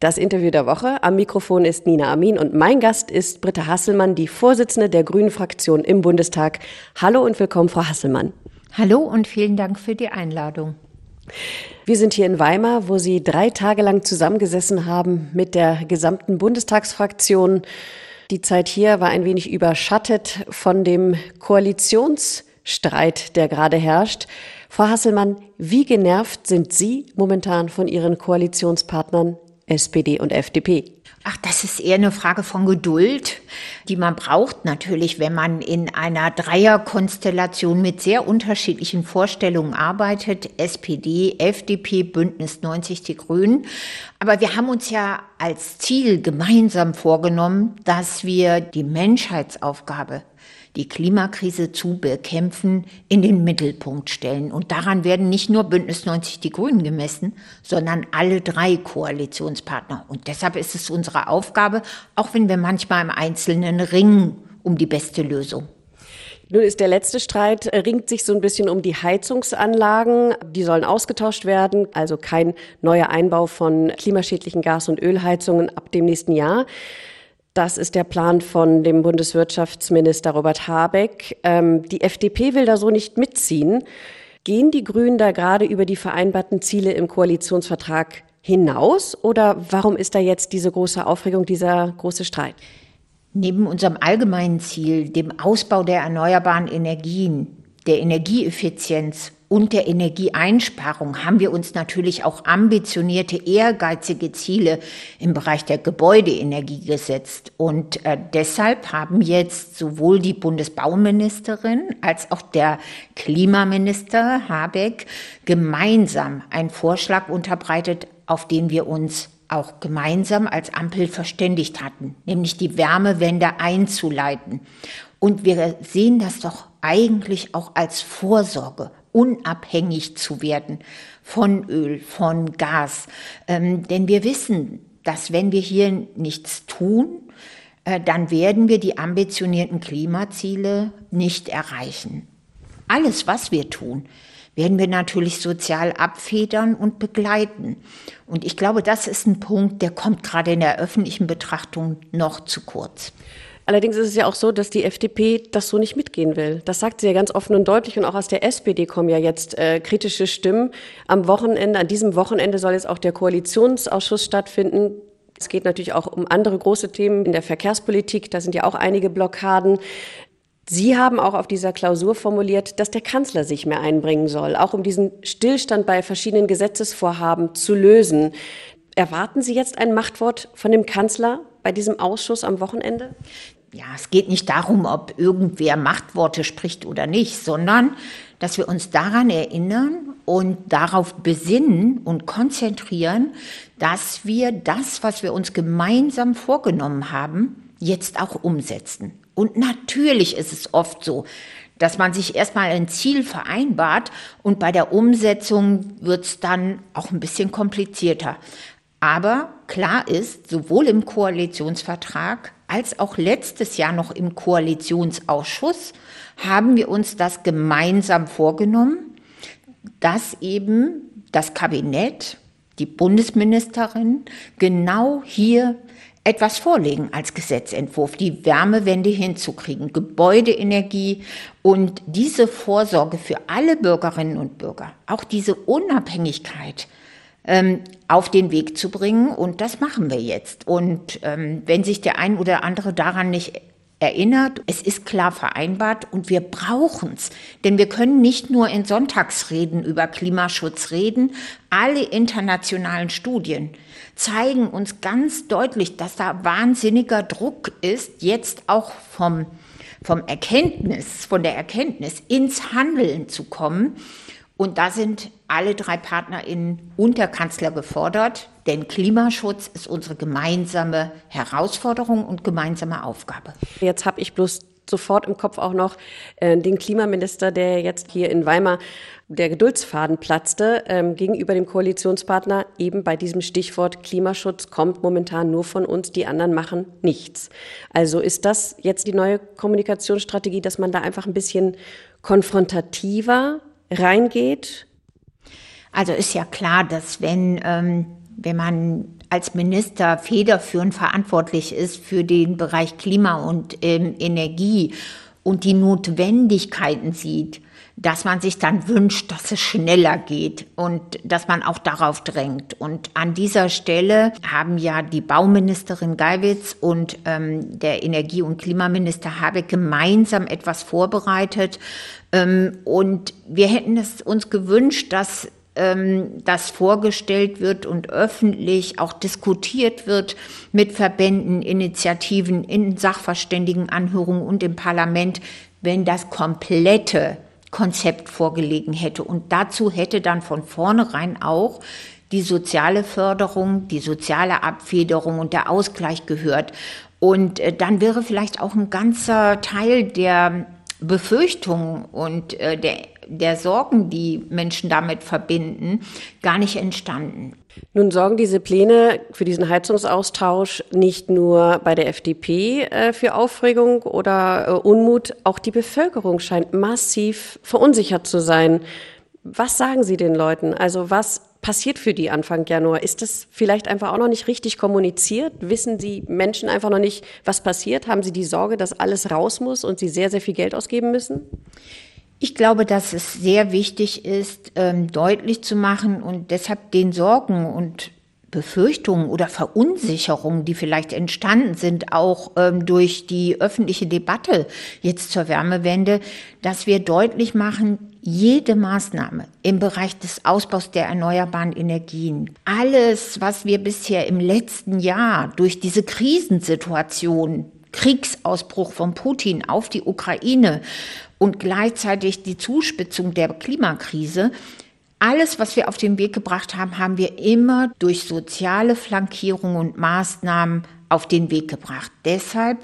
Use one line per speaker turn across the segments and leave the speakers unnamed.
Das Interview der Woche. Am Mikrofon ist Nina Amin und mein Gast ist Britta Hasselmann, die Vorsitzende der Grünen Fraktion im Bundestag. Hallo und willkommen, Frau Hasselmann.
Hallo und vielen Dank für die Einladung.
Wir sind hier in Weimar, wo Sie drei Tage lang zusammengesessen haben mit der gesamten Bundestagsfraktion. Die Zeit hier war ein wenig überschattet von dem Koalitionsstreit, der gerade herrscht. Frau Hasselmann, wie genervt sind Sie momentan von Ihren Koalitionspartnern SPD und FDP?
Ach, das ist eher eine Frage von Geduld, die man braucht natürlich, wenn man in einer Dreierkonstellation mit sehr unterschiedlichen Vorstellungen arbeitet. SPD, FDP, Bündnis 90, die Grünen. Aber wir haben uns ja als Ziel gemeinsam vorgenommen, dass wir die Menschheitsaufgabe die Klimakrise zu bekämpfen, in den Mittelpunkt stellen. Und daran werden nicht nur Bündnis 90 die Grünen gemessen, sondern alle drei Koalitionspartner. Und deshalb ist es unsere Aufgabe, auch wenn wir manchmal im Einzelnen ringen um die beste Lösung.
Nun ist der letzte Streit, äh, ringt sich so ein bisschen um die Heizungsanlagen. Die sollen ausgetauscht werden, also kein neuer Einbau von klimaschädlichen Gas- und Ölheizungen ab dem nächsten Jahr. Das ist der Plan von dem Bundeswirtschaftsminister Robert Habeck. Ähm, die FDP will da so nicht mitziehen. Gehen die Grünen da gerade über die vereinbarten Ziele im Koalitionsvertrag hinaus oder warum ist da jetzt diese große Aufregung, dieser große Streit?
Neben unserem allgemeinen Ziel, dem Ausbau der erneuerbaren Energien, der Energieeffizienz und der Energieeinsparung haben wir uns natürlich auch ambitionierte, ehrgeizige Ziele im Bereich der Gebäudeenergie gesetzt. Und äh, deshalb haben jetzt sowohl die Bundesbauministerin als auch der Klimaminister Habeck gemeinsam einen Vorschlag unterbreitet, auf den wir uns auch gemeinsam als Ampel verständigt hatten, nämlich die Wärmewende einzuleiten. Und wir sehen das doch eigentlich auch als Vorsorge unabhängig zu werden von Öl, von Gas. Ähm, denn wir wissen, dass wenn wir hier nichts tun, äh, dann werden wir die ambitionierten Klimaziele nicht erreichen. Alles, was wir tun, werden wir natürlich sozial abfedern und begleiten. Und ich glaube, das ist ein Punkt, der kommt gerade in der öffentlichen Betrachtung noch zu kurz.
Allerdings ist es ja auch so, dass die FDP das so nicht mitgehen will. Das sagt sie ja ganz offen und deutlich. Und auch aus der SPD kommen ja jetzt äh, kritische Stimmen. Am Wochenende, an diesem Wochenende soll jetzt auch der Koalitionsausschuss stattfinden. Es geht natürlich auch um andere große Themen in der Verkehrspolitik. Da sind ja auch einige Blockaden. Sie haben auch auf dieser Klausur formuliert, dass der Kanzler sich mehr einbringen soll, auch um diesen Stillstand bei verschiedenen Gesetzesvorhaben zu lösen. Erwarten Sie jetzt ein Machtwort von dem Kanzler bei diesem Ausschuss am Wochenende?
Ja, es geht nicht darum, ob irgendwer Machtworte spricht oder nicht, sondern dass wir uns daran erinnern und darauf besinnen und konzentrieren, dass wir das, was wir uns gemeinsam vorgenommen haben, jetzt auch umsetzen. Und natürlich ist es oft so, dass man sich erstmal ein Ziel vereinbart und bei der Umsetzung wird es dann auch ein bisschen komplizierter. Aber klar ist, sowohl im Koalitionsvertrag als auch letztes Jahr noch im Koalitionsausschuss haben wir uns das gemeinsam vorgenommen, dass eben das Kabinett, die Bundesministerin genau hier etwas vorlegen als Gesetzentwurf, die Wärmewende hinzukriegen, Gebäudeenergie und diese Vorsorge für alle Bürgerinnen und Bürger, auch diese Unabhängigkeit ähm, auf den Weg zu bringen. Und das machen wir jetzt. Und ähm, wenn sich der ein oder andere daran nicht erinnert, es ist klar vereinbart und wir brauchen es. Denn wir können nicht nur in Sonntagsreden über Klimaschutz reden. Alle internationalen Studien zeigen uns ganz deutlich, dass da wahnsinniger Druck ist, jetzt auch vom, vom Erkenntnis, von der Erkenntnis ins Handeln zu kommen. Und da sind alle drei PartnerInnen und der Kanzler gefordert, denn Klimaschutz ist unsere gemeinsame Herausforderung und gemeinsame Aufgabe.
Jetzt habe ich bloß sofort im Kopf auch noch äh, den Klimaminister, der jetzt hier in Weimar der Geduldsfaden platzte ähm, gegenüber dem Koalitionspartner. Eben bei diesem Stichwort Klimaschutz kommt momentan nur von uns, die anderen machen nichts. Also ist das jetzt die neue Kommunikationsstrategie, dass man da einfach ein bisschen konfrontativer reingeht?
Also ist ja klar, dass wenn ähm, wenn man als Minister federführend verantwortlich ist für den Bereich Klima und ähm, Energie und die Notwendigkeiten sieht, dass man sich dann wünscht, dass es schneller geht und dass man auch darauf drängt. Und an dieser Stelle haben ja die Bauministerin Geiwitz und ähm, der Energie- und Klimaminister Habeck gemeinsam etwas vorbereitet. Ähm, und wir hätten es uns gewünscht, dass ähm, das vorgestellt wird und öffentlich auch diskutiert wird mit Verbänden, Initiativen, in Sachverständigenanhörungen und im Parlament, wenn das komplette Konzept vorgelegen hätte. Und dazu hätte dann von vornherein auch die soziale Förderung, die soziale Abfederung und der Ausgleich gehört. Und äh, dann wäre vielleicht auch ein ganzer Teil der Befürchtungen und äh, der, der Sorgen, die Menschen damit verbinden, gar nicht entstanden.
Nun sorgen diese Pläne für diesen Heizungsaustausch nicht nur bei der FDP äh, für Aufregung oder äh, Unmut, auch die Bevölkerung scheint massiv verunsichert zu sein. Was sagen Sie den Leuten? Also was passiert für die Anfang Januar? Ist das vielleicht einfach auch noch nicht richtig kommuniziert? Wissen die Menschen einfach noch nicht, was passiert? Haben sie die Sorge, dass alles raus muss und sie sehr, sehr viel Geld ausgeben müssen?
Ich glaube, dass es sehr wichtig ist, ähm, deutlich zu machen und deshalb den Sorgen und Befürchtungen oder Verunsicherungen, die vielleicht entstanden sind, auch ähm, durch die öffentliche Debatte jetzt zur Wärmewende, dass wir deutlich machen, jede Maßnahme im Bereich des Ausbaus der erneuerbaren Energien, alles, was wir bisher im letzten Jahr durch diese Krisensituation Kriegsausbruch von Putin auf die Ukraine und gleichzeitig die Zuspitzung der Klimakrise. Alles, was wir auf den Weg gebracht haben, haben wir immer durch soziale Flankierung und Maßnahmen auf den Weg gebracht. Deshalb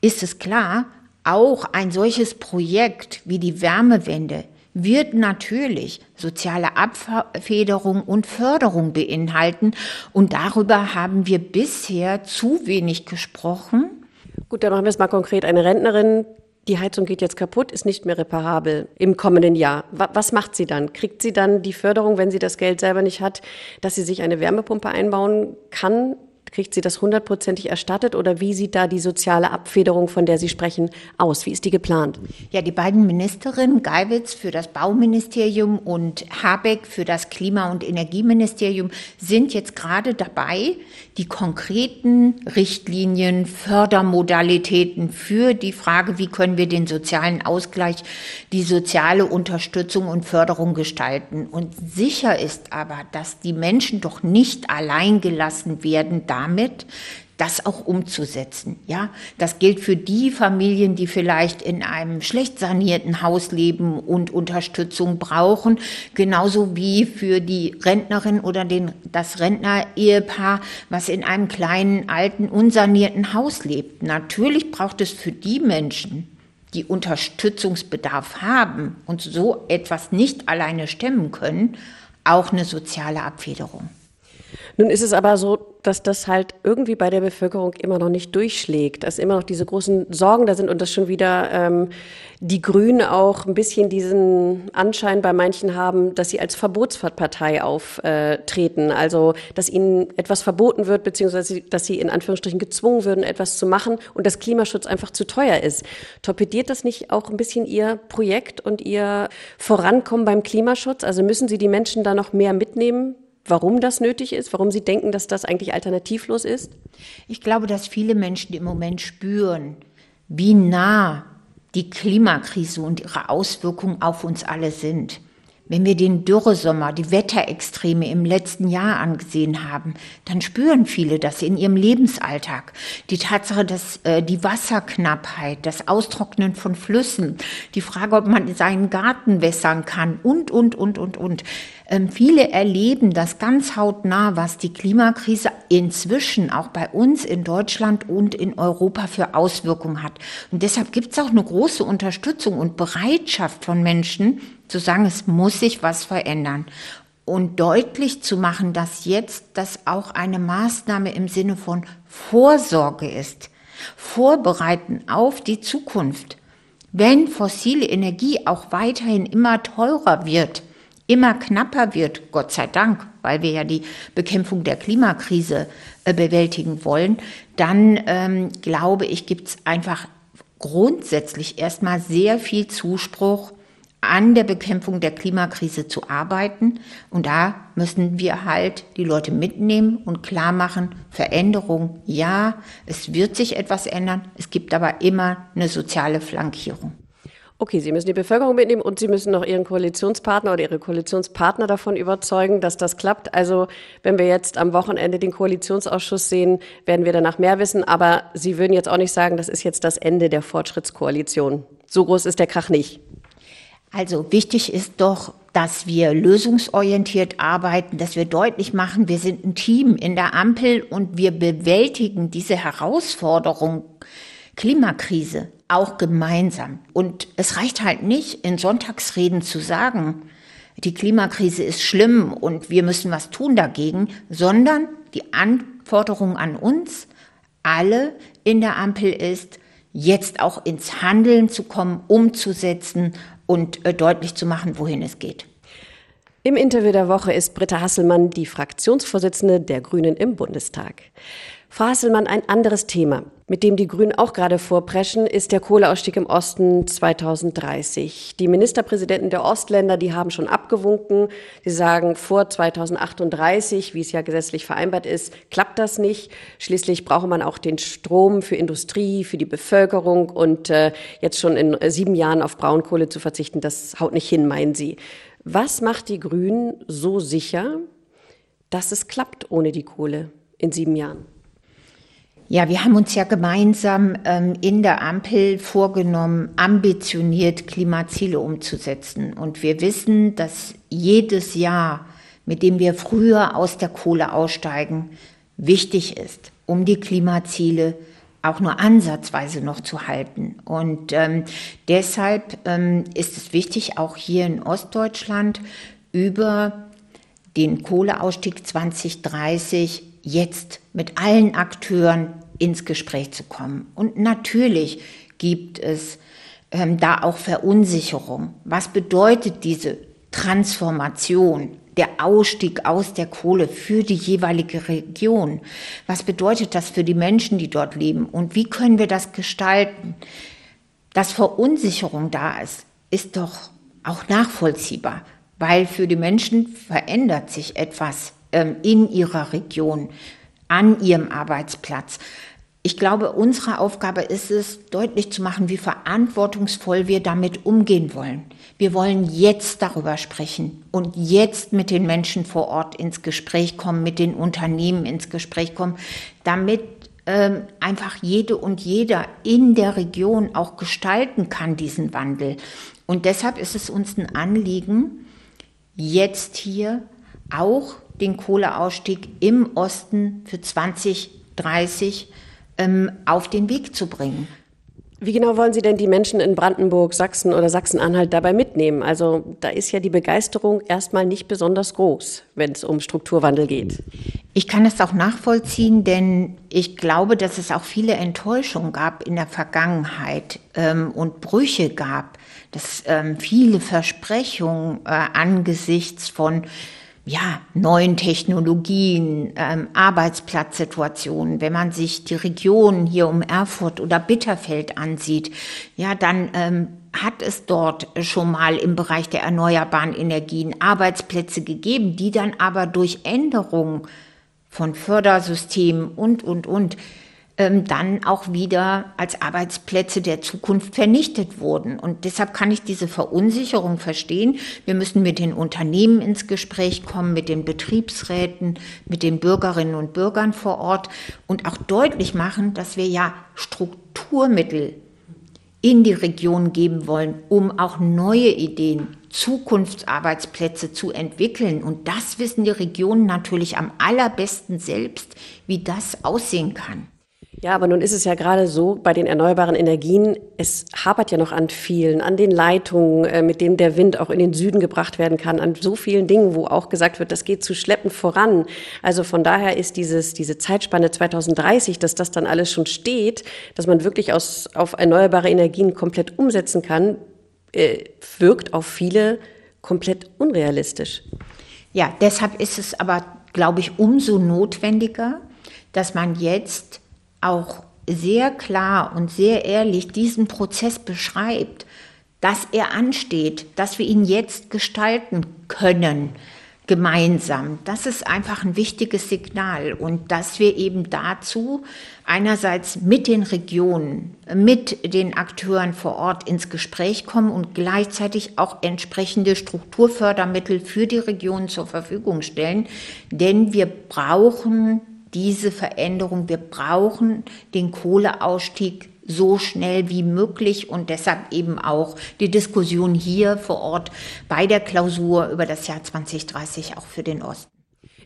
ist es klar, auch ein solches Projekt wie die Wärmewende wird natürlich soziale Abfederung und Förderung beinhalten. Und darüber haben wir bisher zu wenig gesprochen.
Gut, dann machen wir es mal konkret. Eine Rentnerin die Heizung geht jetzt kaputt, ist nicht mehr reparabel im kommenden Jahr. Was macht sie dann? Kriegt sie dann die Förderung, wenn sie das Geld selber nicht hat, dass sie sich eine Wärmepumpe einbauen kann Kriegt sie das hundertprozentig erstattet oder wie sieht da die soziale Abfederung, von der Sie sprechen, aus? Wie ist die geplant?
Ja, die beiden Ministerinnen, Geiwitz für das Bauministerium und Habeck für das Klima- und Energieministerium, sind jetzt gerade dabei, die konkreten Richtlinien, Fördermodalitäten für die Frage, wie können wir den sozialen Ausgleich, die soziale Unterstützung und Förderung gestalten. Und sicher ist aber, dass die Menschen doch nicht allein gelassen werden da damit, das auch umzusetzen. Ja, das gilt für die Familien, die vielleicht in einem schlecht sanierten Haus leben und Unterstützung brauchen, genauso wie für die Rentnerin oder den, das Rentner-Ehepaar, was in einem kleinen, alten, unsanierten Haus lebt. Natürlich braucht es für die Menschen, die Unterstützungsbedarf haben und so etwas nicht alleine stemmen können, auch eine soziale Abfederung.
Nun ist es aber so, dass das halt irgendwie bei der Bevölkerung immer noch nicht durchschlägt, dass immer noch diese großen Sorgen da sind und dass schon wieder ähm, die Grünen auch ein bisschen diesen Anschein bei manchen haben, dass sie als Verbotspartei auftreten, also dass ihnen etwas verboten wird, beziehungsweise dass sie in Anführungsstrichen gezwungen würden, etwas zu machen und dass Klimaschutz einfach zu teuer ist. Torpediert das nicht auch ein bisschen Ihr Projekt und Ihr Vorankommen beim Klimaschutz? Also müssen Sie die Menschen da noch mehr mitnehmen? Warum das nötig ist, warum Sie denken, dass das eigentlich alternativlos ist?
Ich glaube, dass viele Menschen im Moment spüren, wie nah die Klimakrise und ihre Auswirkungen auf uns alle sind. Wenn wir den Dürresommer, die Wetterextreme im letzten Jahr angesehen haben, dann spüren viele das in ihrem Lebensalltag. Die Tatsache, dass äh, die Wasserknappheit, das Austrocknen von Flüssen, die Frage, ob man seinen Garten wässern kann und, und, und, und, und. Ähm, viele erleben das ganz hautnah, was die Klimakrise inzwischen auch bei uns in Deutschland und in Europa für Auswirkungen hat. Und deshalb gibt es auch eine große Unterstützung und Bereitschaft von Menschen, zu sagen, es muss sich was verändern und deutlich zu machen, dass jetzt das auch eine Maßnahme im Sinne von Vorsorge ist. Vorbereiten auf die Zukunft. Wenn fossile Energie auch weiterhin immer teurer wird, immer knapper wird, Gott sei Dank, weil wir ja die Bekämpfung der Klimakrise äh, bewältigen wollen, dann ähm, glaube ich, gibt es einfach grundsätzlich erstmal sehr viel Zuspruch an der Bekämpfung der Klimakrise zu arbeiten. Und da müssen wir halt die Leute mitnehmen und klar machen, Veränderung, ja, es wird sich etwas ändern, es gibt aber immer eine soziale Flankierung.
Okay, Sie müssen die Bevölkerung mitnehmen und Sie müssen noch Ihren Koalitionspartner oder Ihre Koalitionspartner davon überzeugen, dass das klappt. Also wenn wir jetzt am Wochenende den Koalitionsausschuss sehen, werden wir danach mehr wissen. Aber Sie würden jetzt auch nicht sagen, das ist jetzt das Ende der Fortschrittskoalition. So groß ist der Krach nicht.
Also wichtig ist doch, dass wir lösungsorientiert arbeiten, dass wir deutlich machen, wir sind ein Team in der Ampel und wir bewältigen diese Herausforderung Klimakrise auch gemeinsam. Und es reicht halt nicht, in Sonntagsreden zu sagen, die Klimakrise ist schlimm und wir müssen was tun dagegen, sondern die Anforderung an uns alle in der Ampel ist, jetzt auch ins Handeln zu kommen, umzusetzen und äh, deutlich zu machen, wohin es geht.
Im Interview der Woche ist Britta Hasselmann die Fraktionsvorsitzende der Grünen im Bundestag. Frau Hasselmann, ein anderes Thema, mit dem die Grünen auch gerade vorpreschen, ist der Kohleausstieg im Osten 2030. Die Ministerpräsidenten der Ostländer, die haben schon abgewunken. Sie sagen, vor 2038, wie es ja gesetzlich vereinbart ist, klappt das nicht. Schließlich brauche man auch den Strom für Industrie, für die Bevölkerung und äh, jetzt schon in äh, sieben Jahren auf Braunkohle zu verzichten, das haut nicht hin, meinen Sie. Was macht die Grünen so sicher, dass es klappt ohne die Kohle in sieben Jahren?
Ja, wir haben uns ja gemeinsam ähm, in der Ampel vorgenommen, ambitioniert Klimaziele umzusetzen. Und wir wissen, dass jedes Jahr, mit dem wir früher aus der Kohle aussteigen, wichtig ist, um die Klimaziele auch nur ansatzweise noch zu halten. Und ähm, deshalb ähm, ist es wichtig, auch hier in Ostdeutschland über den Kohleausstieg 2030 jetzt mit allen Akteuren ins Gespräch zu kommen. Und natürlich gibt es ähm, da auch Verunsicherung. Was bedeutet diese Transformation, der Ausstieg aus der Kohle für die jeweilige Region? Was bedeutet das für die Menschen, die dort leben? Und wie können wir das gestalten? Dass Verunsicherung da ist, ist doch auch nachvollziehbar, weil für die Menschen verändert sich etwas in ihrer Region, an ihrem Arbeitsplatz. Ich glaube, unsere Aufgabe ist es, deutlich zu machen, wie verantwortungsvoll wir damit umgehen wollen. Wir wollen jetzt darüber sprechen und jetzt mit den Menschen vor Ort ins Gespräch kommen, mit den Unternehmen ins Gespräch kommen, damit ähm, einfach jede und jeder in der Region auch gestalten kann, diesen Wandel. Und deshalb ist es uns ein Anliegen, jetzt hier auch den Kohleausstieg im Osten für 2030 ähm, auf den Weg zu bringen.
Wie genau wollen Sie denn die Menschen in Brandenburg, Sachsen oder Sachsen-Anhalt dabei mitnehmen? Also da ist ja die Begeisterung erstmal nicht besonders groß, wenn es um Strukturwandel geht.
Ich kann es auch nachvollziehen, denn ich glaube, dass es auch viele Enttäuschungen gab in der Vergangenheit ähm, und Brüche gab, dass ähm, viele Versprechungen äh, angesichts von ja, neuen Technologien, ähm, Arbeitsplatzsituationen, wenn man sich die Regionen hier um Erfurt oder Bitterfeld ansieht, ja, dann ähm, hat es dort schon mal im Bereich der erneuerbaren Energien Arbeitsplätze gegeben, die dann aber durch Änderungen von Fördersystemen und, und, und dann auch wieder als Arbeitsplätze der Zukunft vernichtet wurden. Und deshalb kann ich diese Verunsicherung verstehen. Wir müssen mit den Unternehmen ins Gespräch kommen, mit den Betriebsräten, mit den Bürgerinnen und Bürgern vor Ort und auch deutlich machen, dass wir ja Strukturmittel in die Region geben wollen, um auch neue Ideen, Zukunftsarbeitsplätze zu entwickeln. Und das wissen die Regionen natürlich am allerbesten selbst, wie das aussehen kann.
Ja, aber nun ist es ja gerade so bei den erneuerbaren Energien, es hapert ja noch an vielen, an den Leitungen, äh, mit denen der Wind auch in den Süden gebracht werden kann, an so vielen Dingen, wo auch gesagt wird, das geht zu schleppend voran. Also von daher ist dieses, diese Zeitspanne 2030, dass das dann alles schon steht, dass man wirklich aus, auf erneuerbare Energien komplett umsetzen kann, äh, wirkt auf viele komplett unrealistisch.
Ja, deshalb ist es aber, glaube ich, umso notwendiger, dass man jetzt auch sehr klar und sehr ehrlich diesen Prozess beschreibt, dass er ansteht, dass wir ihn jetzt gestalten können gemeinsam. Das ist einfach ein wichtiges Signal und dass wir eben dazu einerseits mit den Regionen, mit den Akteuren vor Ort ins Gespräch kommen und gleichzeitig auch entsprechende Strukturfördermittel für die Regionen zur Verfügung stellen, denn wir brauchen diese Veränderung, wir brauchen den Kohleausstieg so schnell wie möglich und deshalb eben auch die Diskussion hier vor Ort bei der Klausur über das Jahr 2030 auch für den Osten.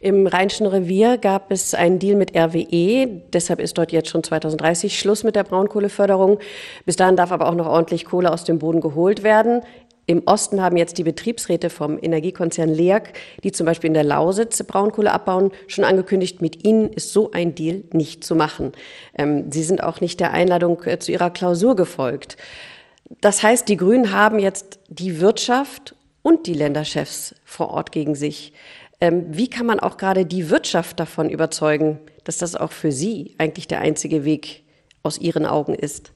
Im Rheinischen Revier gab es einen Deal mit RWE. Deshalb ist dort jetzt schon 2030 Schluss mit der Braunkohleförderung. Bis dahin darf aber auch noch ordentlich Kohle aus dem Boden geholt werden. Im Osten haben jetzt die Betriebsräte vom Energiekonzern LEAG, die zum Beispiel in der Lausitz Braunkohle abbauen, schon angekündigt, mit ihnen ist so ein Deal nicht zu machen. Ähm, sie sind auch nicht der Einladung äh, zu ihrer Klausur gefolgt. Das heißt, die Grünen haben jetzt die Wirtschaft und die Länderchefs vor Ort gegen sich. Ähm, wie kann man auch gerade die Wirtschaft davon überzeugen, dass das auch für sie eigentlich der einzige Weg aus ihren Augen ist?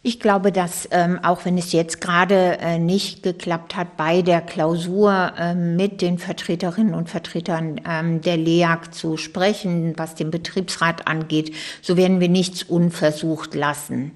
Ich glaube, dass ähm, auch wenn es jetzt gerade äh, nicht geklappt hat, bei der Klausur äh, mit den Vertreterinnen und Vertretern ähm, der LEAG zu sprechen, was den Betriebsrat angeht, so werden wir nichts unversucht lassen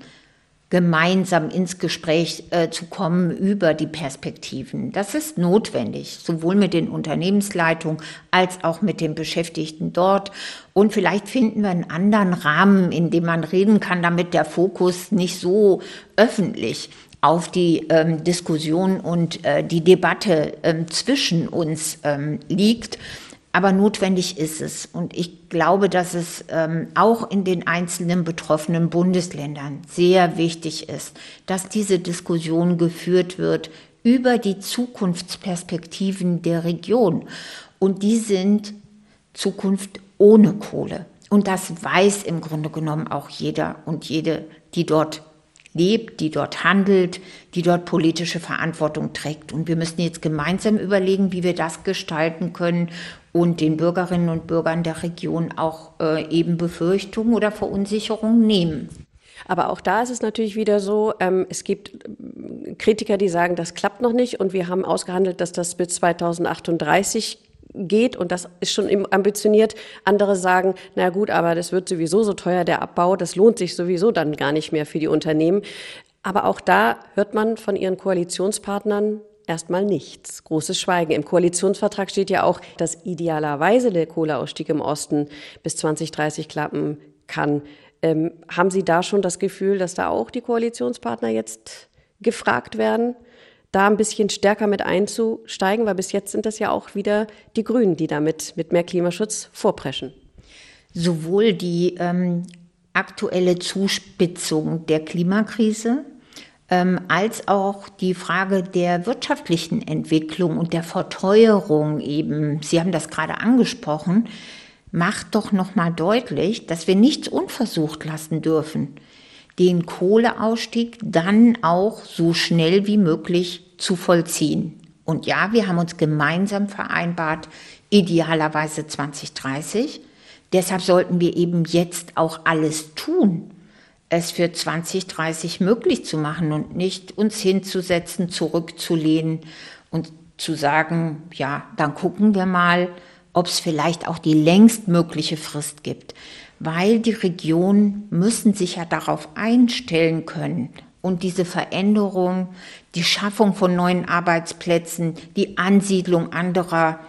gemeinsam ins Gespräch äh, zu kommen über die Perspektiven. Das ist notwendig, sowohl mit den Unternehmensleitungen als auch mit den Beschäftigten dort. Und vielleicht finden wir einen anderen Rahmen, in dem man reden kann, damit der Fokus nicht so öffentlich auf die ähm, Diskussion und äh, die Debatte ähm, zwischen uns ähm, liegt, aber notwendig ist es. Und ich glaube, dass es ähm, auch in den einzelnen betroffenen Bundesländern sehr wichtig ist, dass diese Diskussion geführt wird über die Zukunftsperspektiven der Region. Und die sind Zukunft ohne Kohle. Und das weiß im Grunde genommen auch jeder und jede, die dort lebt, die dort handelt, die dort politische Verantwortung trägt. Und wir müssen jetzt gemeinsam überlegen, wie wir das gestalten können und den Bürgerinnen und Bürgern der Region auch äh, eben Befürchtungen oder Verunsicherungen nehmen.
Aber auch da ist es natürlich wieder so, ähm, es gibt äh, Kritiker, die sagen, das klappt noch nicht und wir haben ausgehandelt, dass das bis 2038 geht und das ist schon ambitioniert. Andere sagen, na gut, aber das wird sowieso so teuer, der Abbau, das lohnt sich sowieso dann gar nicht mehr für die Unternehmen. Aber auch da hört man von ihren Koalitionspartnern erstmal nichts. Großes Schweigen. Im Koalitionsvertrag steht ja auch, dass idealerweise der Kohleausstieg im Osten bis 2030 klappen kann. Ähm, haben Sie da schon das Gefühl, dass da auch die Koalitionspartner jetzt gefragt werden? da ein bisschen stärker mit einzusteigen, weil bis jetzt sind das ja auch wieder die Grünen, die damit mit mehr Klimaschutz vorpreschen.
Sowohl die ähm, aktuelle Zuspitzung der Klimakrise ähm, als auch die Frage der wirtschaftlichen Entwicklung und der Verteuerung eben, Sie haben das gerade angesprochen, macht doch noch mal deutlich, dass wir nichts unversucht lassen dürfen den Kohleausstieg dann auch so schnell wie möglich zu vollziehen. Und ja, wir haben uns gemeinsam vereinbart, idealerweise 2030. Deshalb sollten wir eben jetzt auch alles tun, es für 2030 möglich zu machen und nicht uns hinzusetzen, zurückzulehnen und zu sagen, ja, dann gucken wir mal, ob es vielleicht auch die längst mögliche Frist gibt weil die Regionen müssen sich ja darauf einstellen können. Und diese Veränderung, die Schaffung von neuen Arbeitsplätzen, die Ansiedlung anderer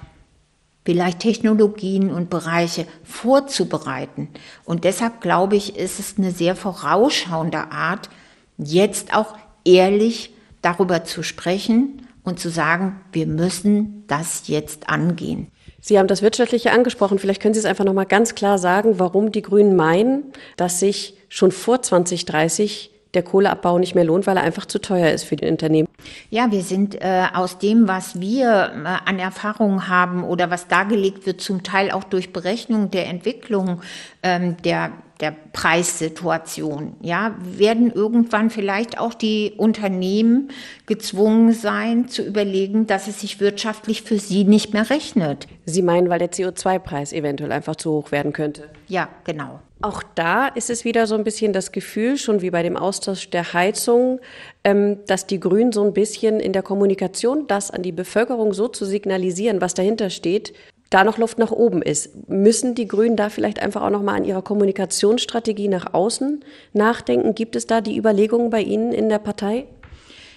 vielleicht Technologien und Bereiche vorzubereiten. Und deshalb glaube ich, ist es eine sehr vorausschauende Art, jetzt auch ehrlich darüber zu sprechen und zu sagen, wir müssen das jetzt angehen.
Sie haben das Wirtschaftliche angesprochen. Vielleicht können Sie es einfach noch mal ganz klar sagen, warum die Grünen meinen, dass sich schon vor 2030 der Kohleabbau nicht mehr lohnt, weil er einfach zu teuer ist für die Unternehmen.
Ja, wir sind äh, aus dem, was wir äh, an Erfahrungen haben oder was dargelegt wird, zum Teil auch durch Berechnung der Entwicklung ähm, der der Preissituation. Ja, werden irgendwann vielleicht auch die Unternehmen gezwungen sein, zu überlegen, dass es sich wirtschaftlich für sie nicht mehr rechnet.
Sie meinen, weil der CO2-Preis eventuell einfach zu hoch werden könnte?
Ja, genau.
Auch da ist es wieder so ein bisschen das Gefühl, schon wie bei dem Austausch der Heizung, ähm, dass die Grünen so ein bisschen in der Kommunikation das an die Bevölkerung so zu signalisieren, was dahinter steht, da noch Luft nach oben ist. Müssen die Grünen da vielleicht einfach auch noch mal an ihrer Kommunikationsstrategie nach außen nachdenken? Gibt es da die Überlegungen bei Ihnen in der Partei?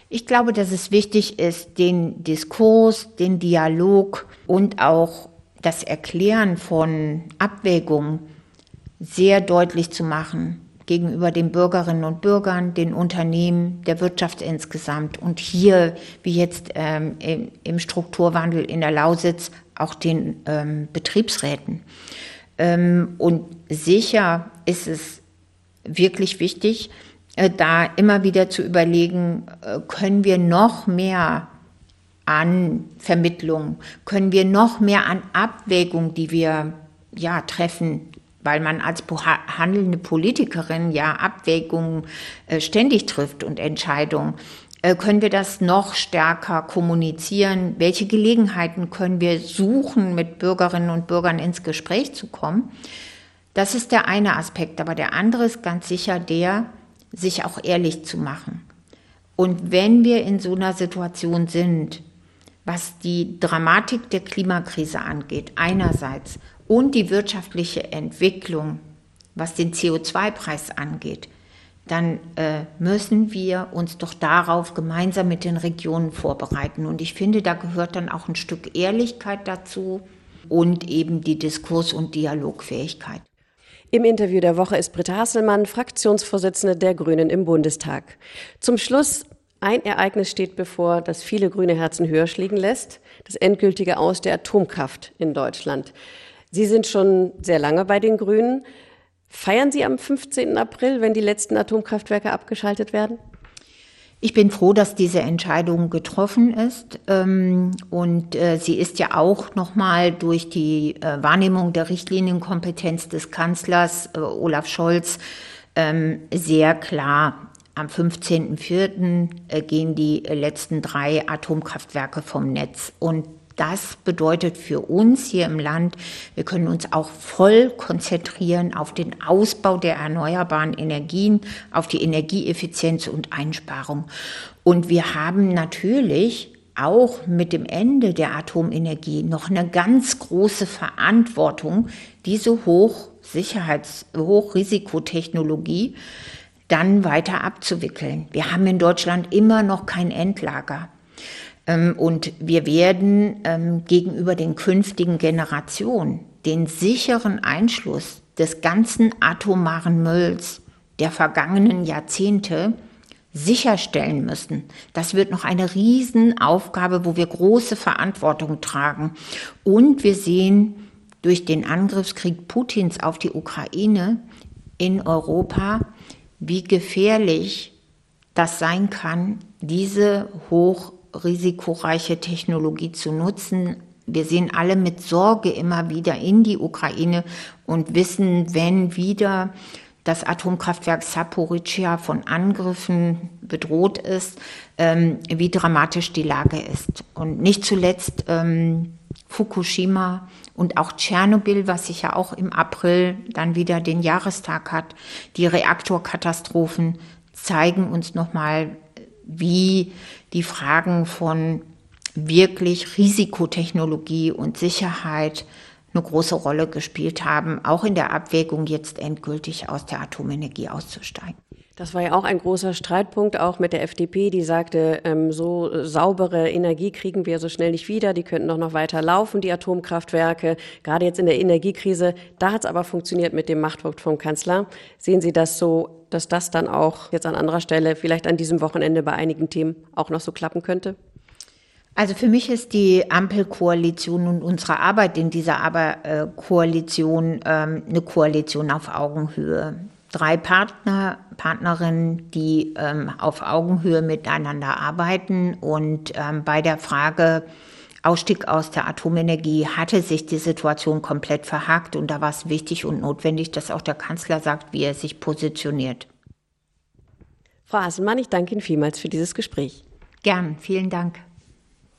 Ich glaube, dass es wichtig ist, den Diskurs, den Dialog und auch das Erklären von Abwägungen sehr deutlich zu machen gegenüber den Bürgerinnen und Bürgern, den Unternehmen, der Wirtschaft insgesamt und hier, wie jetzt ähm, im, Strukturwandel in der Lausitz, auch den ähm, Betriebsräten. Ähm, und sicher ist es wirklich wichtig, äh, da immer wieder zu überlegen, äh, können wir noch mehr an Vermittlung, können wir noch mehr an Abwägung, die wir ja treffen, weil man als handelnde Politikerin ja Abwägungen äh, ständig trifft und Entscheidungen. Äh, können wir das noch stärker kommunizieren? Welche Gelegenheiten können wir suchen, mit Bürgerinnen und Bürgern ins Gespräch zu kommen? Das ist der eine Aspekt, aber der andere ist ganz sicher der, sich auch ehrlich zu machen. Und wenn wir in so einer Situation sind, was die Dramatik der Klimakrise angeht, einerseits und die wirtschaftliche Entwicklung, was den CO2-Preis angeht, dann äh, müssen wir uns doch darauf gemeinsam mit den Regionen vorbereiten. Und ich finde, da gehört dann auch ein Stück Ehrlichkeit dazu und eben die Diskurs- und Dialogfähigkeit.
Im Interview der Woche ist Britta Hasselmann, Fraktionsvorsitzende der Grünen im Bundestag. Zum Schluss ein Ereignis steht bevor, das viele grüne Herzen höher schlägen lässt. Das endgültige Aus der Atomkraft in Deutschland. Sie sind schon sehr lange bei den Grünen. Feiern Sie am 15. April, wenn die letzten Atomkraftwerke abgeschaltet werden?
Ich bin froh, dass diese Entscheidung getroffen ist. Ähm, und äh, sie ist ja auch nochmal durch die äh, Wahrnehmung der Richtlinienkompetenz des Kanzlers äh, Olaf Scholz ähm, sehr klar. Am 15.04. gehen die letzten drei Atomkraftwerke vom Netz. Und das bedeutet für uns hier im Land, wir können uns auch voll konzentrieren auf den Ausbau der erneuerbaren Energien, auf die Energieeffizienz und Einsparung. Und wir haben natürlich auch mit dem Ende der Atomenergie noch eine ganz große Verantwortung, diese Hochsicherheits-, Hochrisikotechnologie dann weiter abzuwickeln. Wir haben in Deutschland immer noch kein Endlager. Ähm, und wir werden ähm, gegenüber den künftigen Generationen den sicheren Einschluss des ganzen atomaren Mülls der vergangenen Jahrzehnte sicherstellen müssen. Das wird noch eine Riesenaufgabe, wo wir große Verantwortung tragen. Und wir sehen durch den Angriffskrieg Putins auf die Ukraine in Europa, wie gefährlich das sein kann, diese hoch risikoreiche Technologie zu nutzen. Wir sehen alle mit Sorge immer wieder in die Ukraine und wissen, wenn wieder das Atomkraftwerk Saporischia von Angriffen bedroht ist, ähm, wie dramatisch die Lage ist. Und nicht zuletzt ähm, Fukushima und auch Tschernobyl, was sich ja auch im April dann wieder den Jahrestag hat. Die Reaktorkatastrophen zeigen uns nochmal, wie die Fragen von wirklich Risikotechnologie und Sicherheit eine große Rolle gespielt haben, auch in der Abwägung jetzt endgültig aus der Atomenergie auszusteigen.
Das war ja auch ein großer Streitpunkt, auch mit der FDP, die sagte, ähm, so saubere Energie kriegen wir so schnell nicht wieder, die könnten doch noch weiter laufen, die Atomkraftwerke, gerade jetzt in der Energiekrise. Da hat es aber funktioniert mit dem Machtwort vom Kanzler. Sehen Sie das so, dass das dann auch jetzt an anderer Stelle, vielleicht an diesem Wochenende bei einigen Themen auch noch so klappen könnte?
Also für mich ist die Ampelkoalition und unsere Arbeit in dieser Aber Koalition ähm, eine Koalition auf Augenhöhe drei Partner, Partnerinnen, die ähm, auf Augenhöhe miteinander arbeiten und ähm, bei der Frage Ausstieg aus der Atomenergie hatte sich die Situation komplett verhakt und da war es wichtig und notwendig, dass auch der Kanzler sagt, wie er sich positioniert.
Frau Haselmann, ich danke Ihnen vielmals für dieses Gespräch.
Gern, vielen Dank.